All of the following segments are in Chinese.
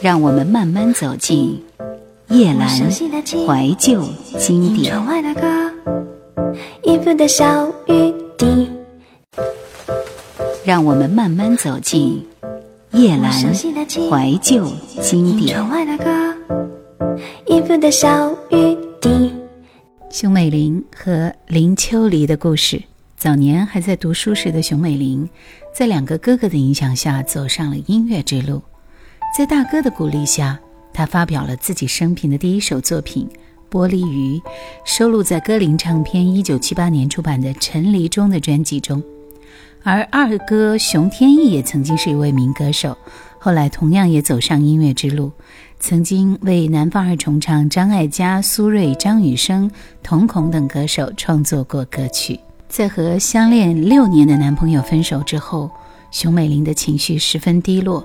让我们慢慢走进叶阑怀旧经典。让我们慢慢走进叶阑怀旧经典。熊美玲和林秋离的故事。早年还在读书时的熊美玲，在两个哥哥的影响下走上了音乐之路。在大哥的鼓励下，他发表了自己生平的第一首作品《玻璃鱼》，收录在歌林唱片一九七八年出版的《陈黎中》的专辑中。而二哥熊天翼也曾经是一位民歌手，后来同样也走上音乐之路，曾经为南方二重唱张艾嘉、苏芮、张雨生、瞳孔等歌手创作过歌曲。在和相恋六年的男朋友分手之后，熊美玲的情绪十分低落。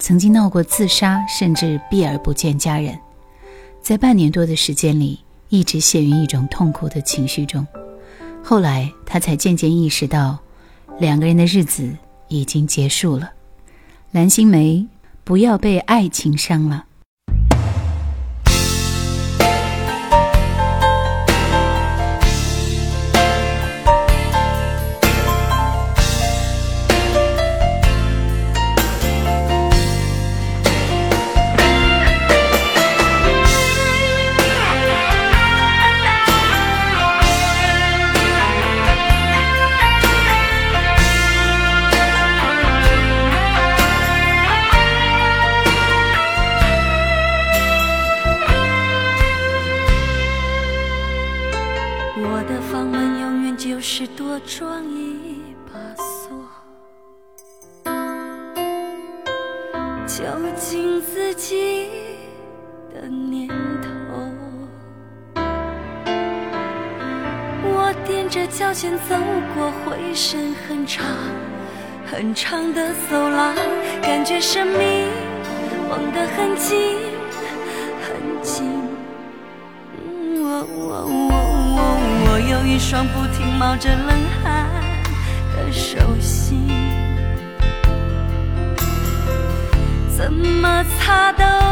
曾经闹过自杀，甚至避而不见家人，在半年多的时间里，一直陷于一种痛苦的情绪中。后来，他才渐渐意识到，两个人的日子已经结束了。蓝心湄，不要被爱情伤了。过回声很长很长的走廊，感觉生命梦得很近很近。我我我我有一双不停冒着冷汗的手心，怎么擦都。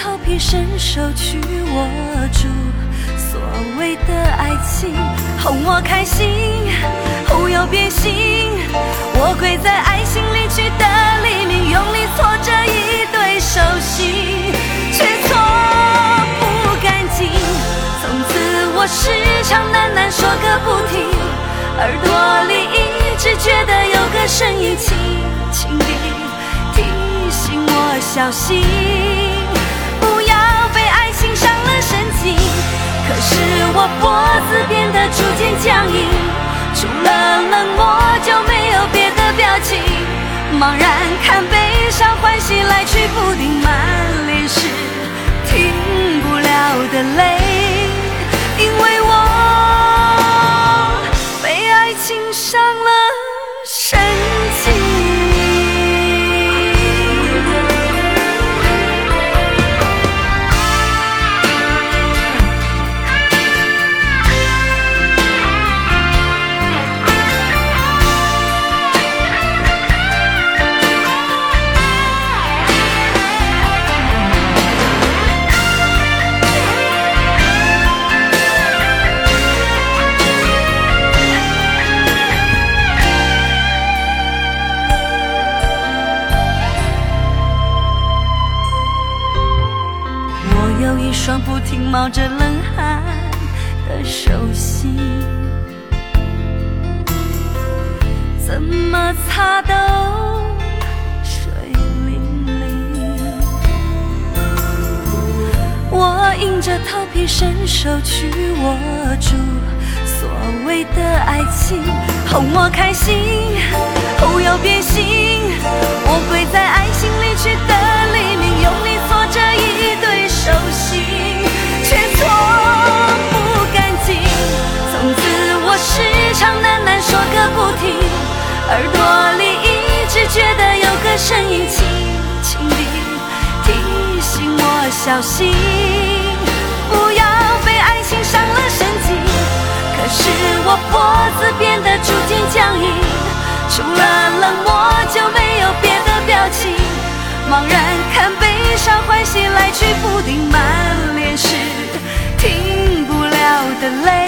头皮伸手去握住所谓的爱情，哄我开心，忽又变心。我跪在爱情离去的黎明，用力搓着一对手心，却搓不干净。从此我时常喃喃说个不停，耳朵里一直觉得有个声音轻轻地提醒。我小心，可是我脖子变得逐渐僵硬，除了冷漠就没有别的表情。茫然看悲伤欢喜来去不定，满脸是停不了的泪，冒着冷汗的手心，怎么擦都水灵灵。我硬着头皮伸手去握住所谓的爱情，哄我开心，后又变心。我跪在爱情离去的黎明，用力搓着一对手心。时常喃喃说个不停，耳朵里一直觉得有个声音轻轻地提醒我小心，不要被爱情伤了神经。可是我脖子变得逐渐僵硬。除了冷漠就没有别的表情，茫然看悲伤欢喜来去不定，满脸是停不了的泪，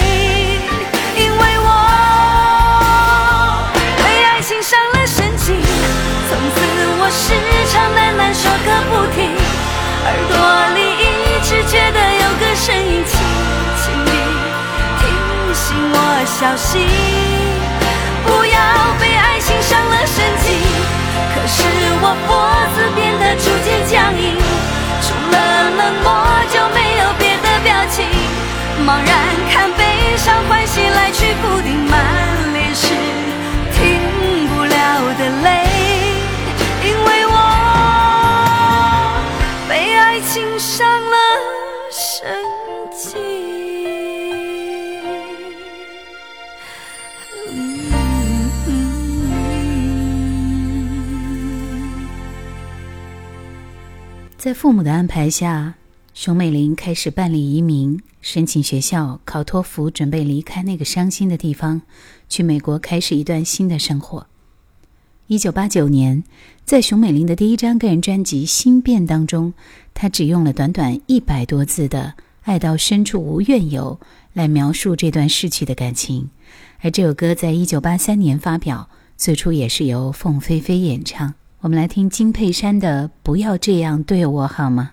时常喃喃说个不停，耳朵里一直觉得有个声音轻轻地提醒我小心。不要被爱情伤了神经，可是我脖子变得逐渐僵硬，除了冷漠就没有别的表情，茫然看悲伤欢喜来去不定，在父母的安排下，熊美玲开始办理移民，申请学校，考托福，准备离开那个伤心的地方，去美国开始一段新的生活。一九八九年，在熊美玲的第一张个人专辑《心变》当中，她只用了短短一百多字的“爱到深处无怨尤”来描述这段逝去的感情，而这首歌在一九八三年发表，最初也是由凤飞飞演唱。我们来听金佩珊的《不要这样对我好吗》。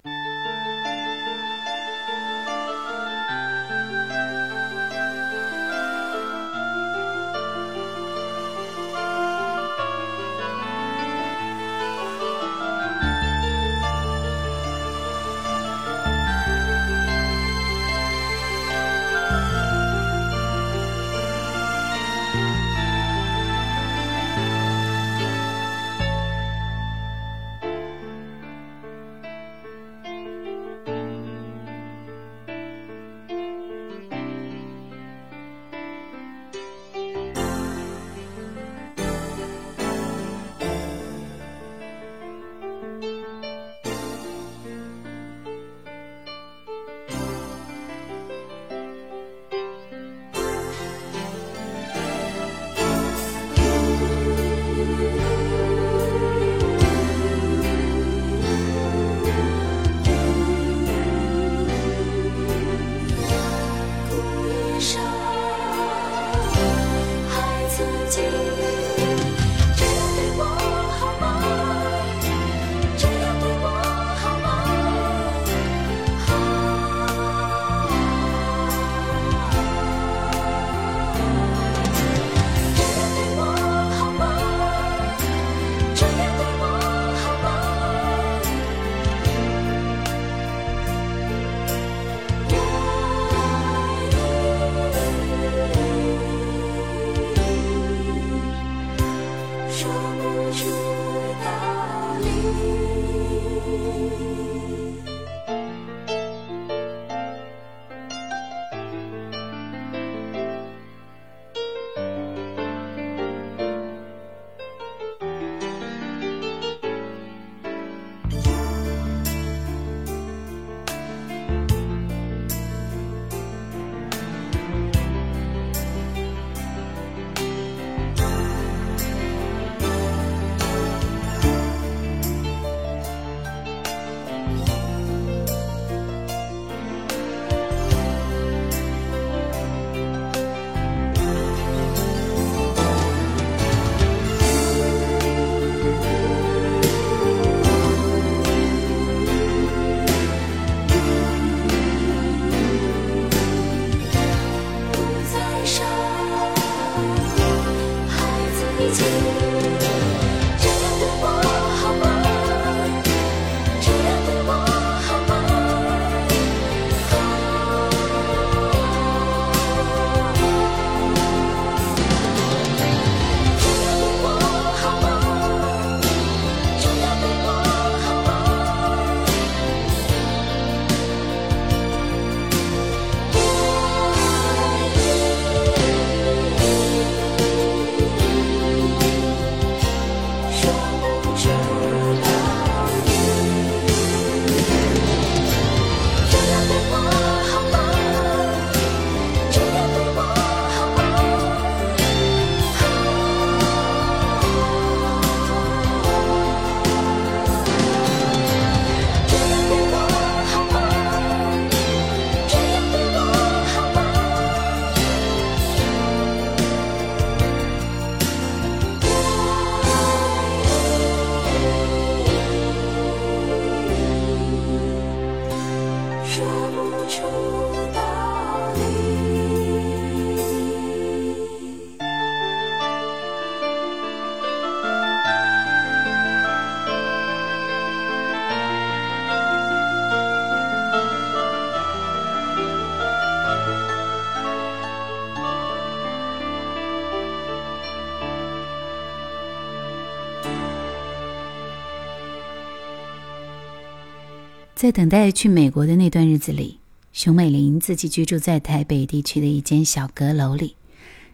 在等待去美国的那段日子里，熊美玲自己居住在台北地区的一间小阁楼里，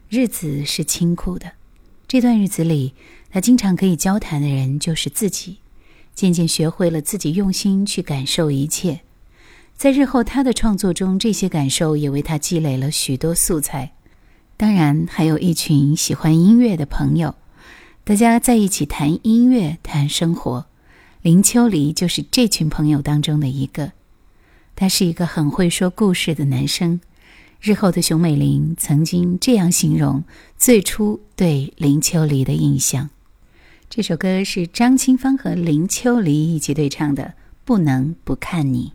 日子是清苦的。这段日子里，她经常可以交谈的人就是自己，渐渐学会了自己用心去感受一切。在日后她的创作中，这些感受也为她积累了许多素材。当然，还有一群喜欢音乐的朋友，大家在一起谈音乐、谈生活。林秋离就是这群朋友当中的一个。他是一个很会说故事的男生。日后的熊美玲曾经这样形容最初对林秋离的印象。这首歌是张清芳和林秋离一起对唱的，《不能不看你》。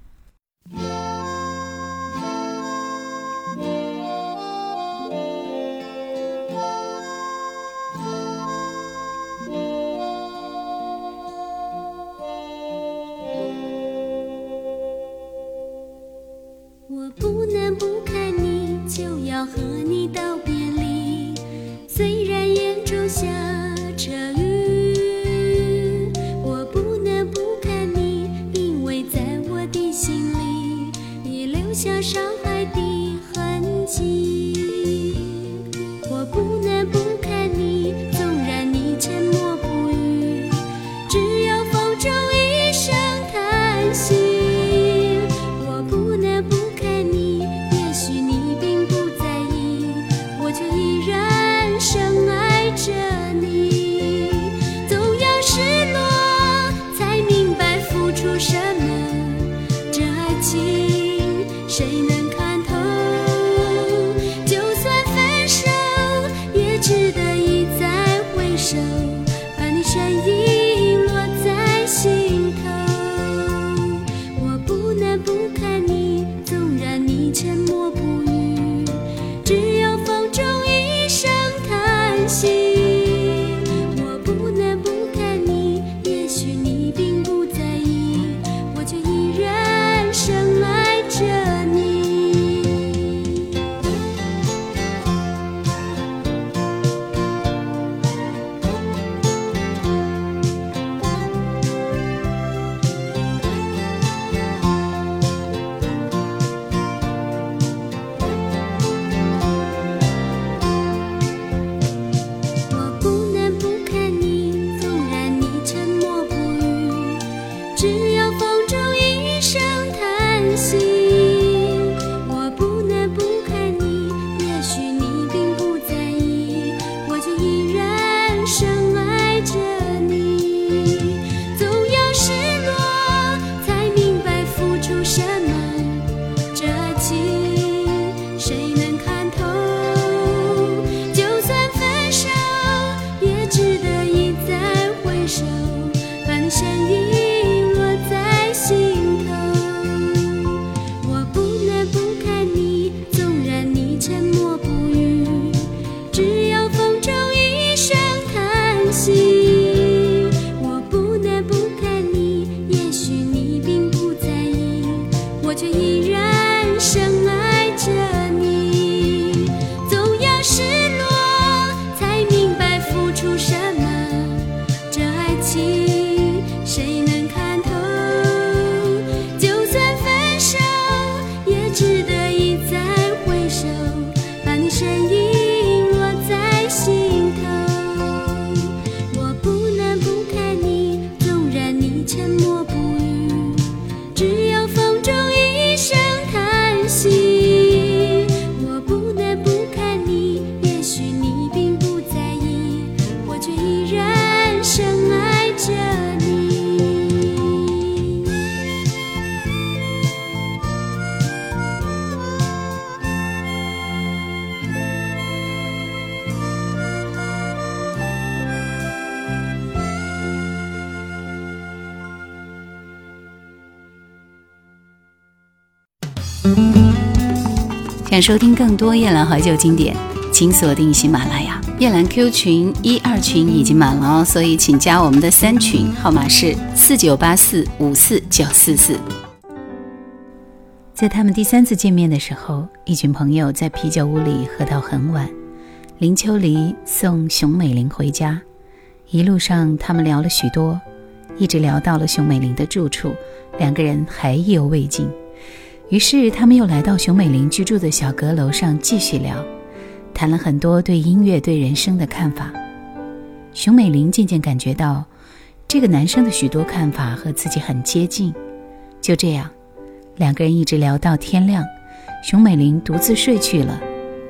想收听更多夜兰怀旧经典，请锁定喜马拉雅。夜兰 Q 群一二群已经满了哦，所以请加我们的三群，号码是四九八四五四九四四。在他们第三次见面的时候，一群朋友在啤酒屋里喝到很晚。林秋离送熊美玲回家，一路上他们聊了许多，一直聊到了熊美玲的住处，两个人还意犹未尽。于是他们又来到熊美玲居住的小阁楼上继续聊，谈了很多对音乐、对人生的看法。熊美玲渐渐感觉到，这个男生的许多看法和自己很接近。就这样，两个人一直聊到天亮。熊美玲独自睡去了，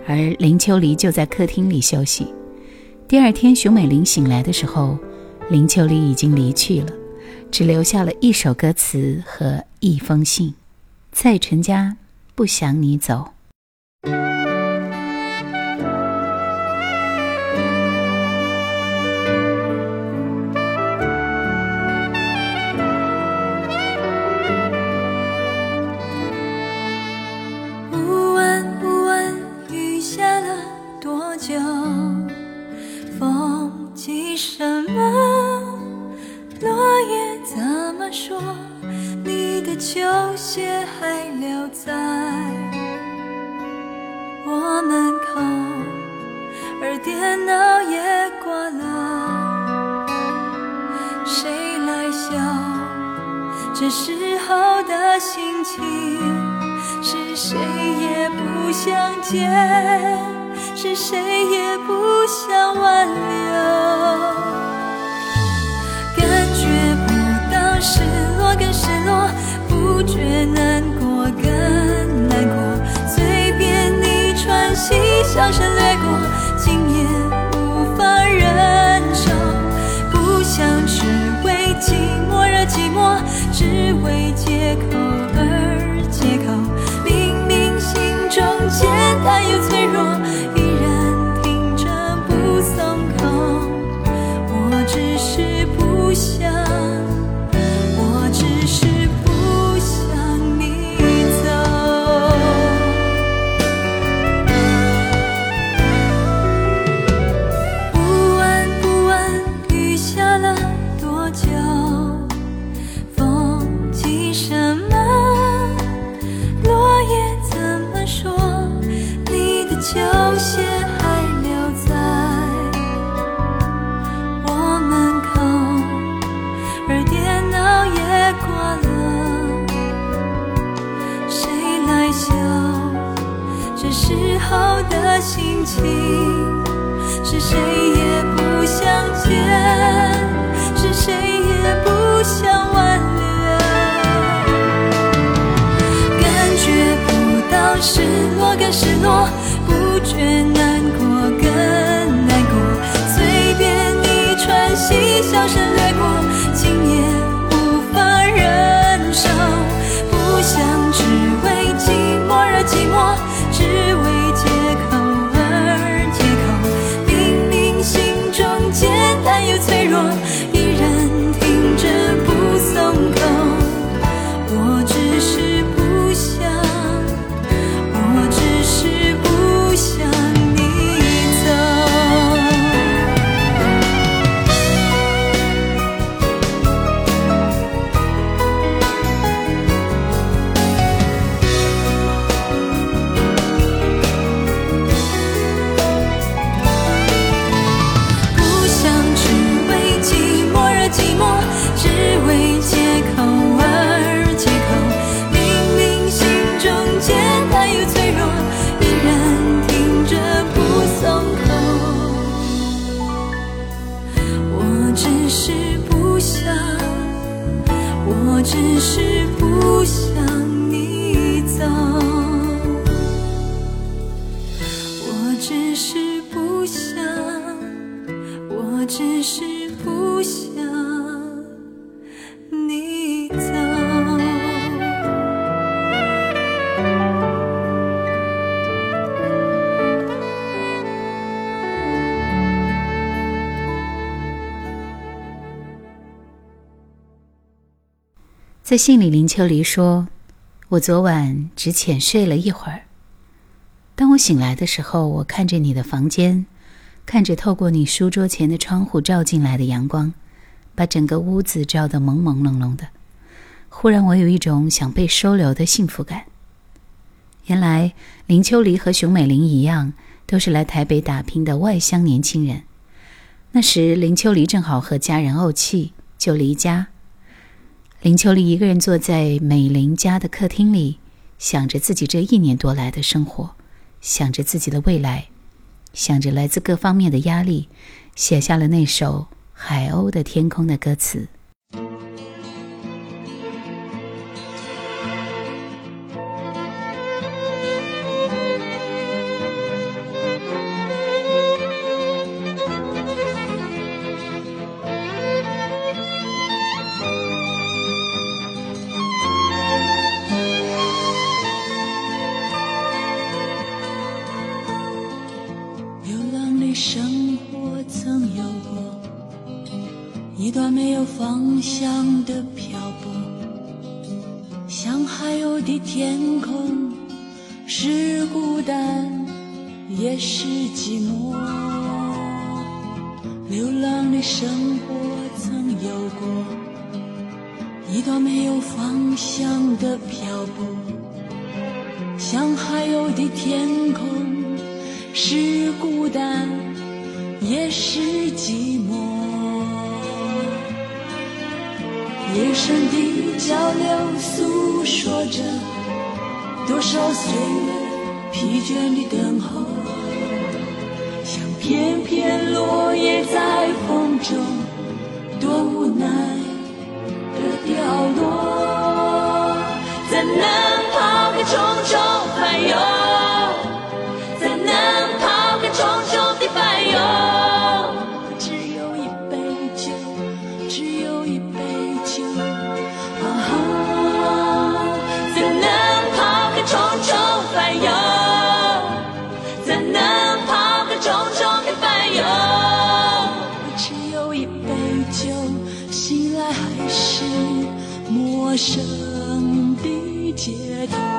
而林秋离就在客厅里休息。第二天，熊美玲醒来的时候，林秋离已经离去了，只留下了一首歌词和一封信。在陈家，不想你走。不问不问，雨下了多久？风急什么？落叶怎么说？球鞋还留在我门口，而电脑也挂了。谁来笑？这时候的心情，是谁也不想见，是谁也不想挽留。不觉难过更难过，随便你喘息，笑声掠过，今夜无法忍受，不想只为寂寞而寂寞，只为借口而借口，明明心中简单又脆弱，在信里，林秋离说：“我昨晚只浅睡了一会儿。当我醒来的时候，我看着你的房间，看着透过你书桌前的窗户照进来的阳光，把整个屋子照得朦朦胧胧的。忽然，我有一种想被收留的幸福感。原来，林秋离和熊美玲一样，都是来台北打拼的外乡年轻人。那时，林秋离正好和家人怄气，就离家林秋离一个人坐在美玲家的客厅里，想着自己这一年多来的生活，想着自己的未来，想着来自各方面的压力，写下了那首《海鸥的天空》的歌词。流浪的生活曾有过一段没有方向的漂泊，像海鸥的天空，是孤单，也是寂寞。夜深的交流诉说着多少岁月疲倦的等候，片片落叶在风中，多无奈的凋落。怎能抛开重重陌生的街头。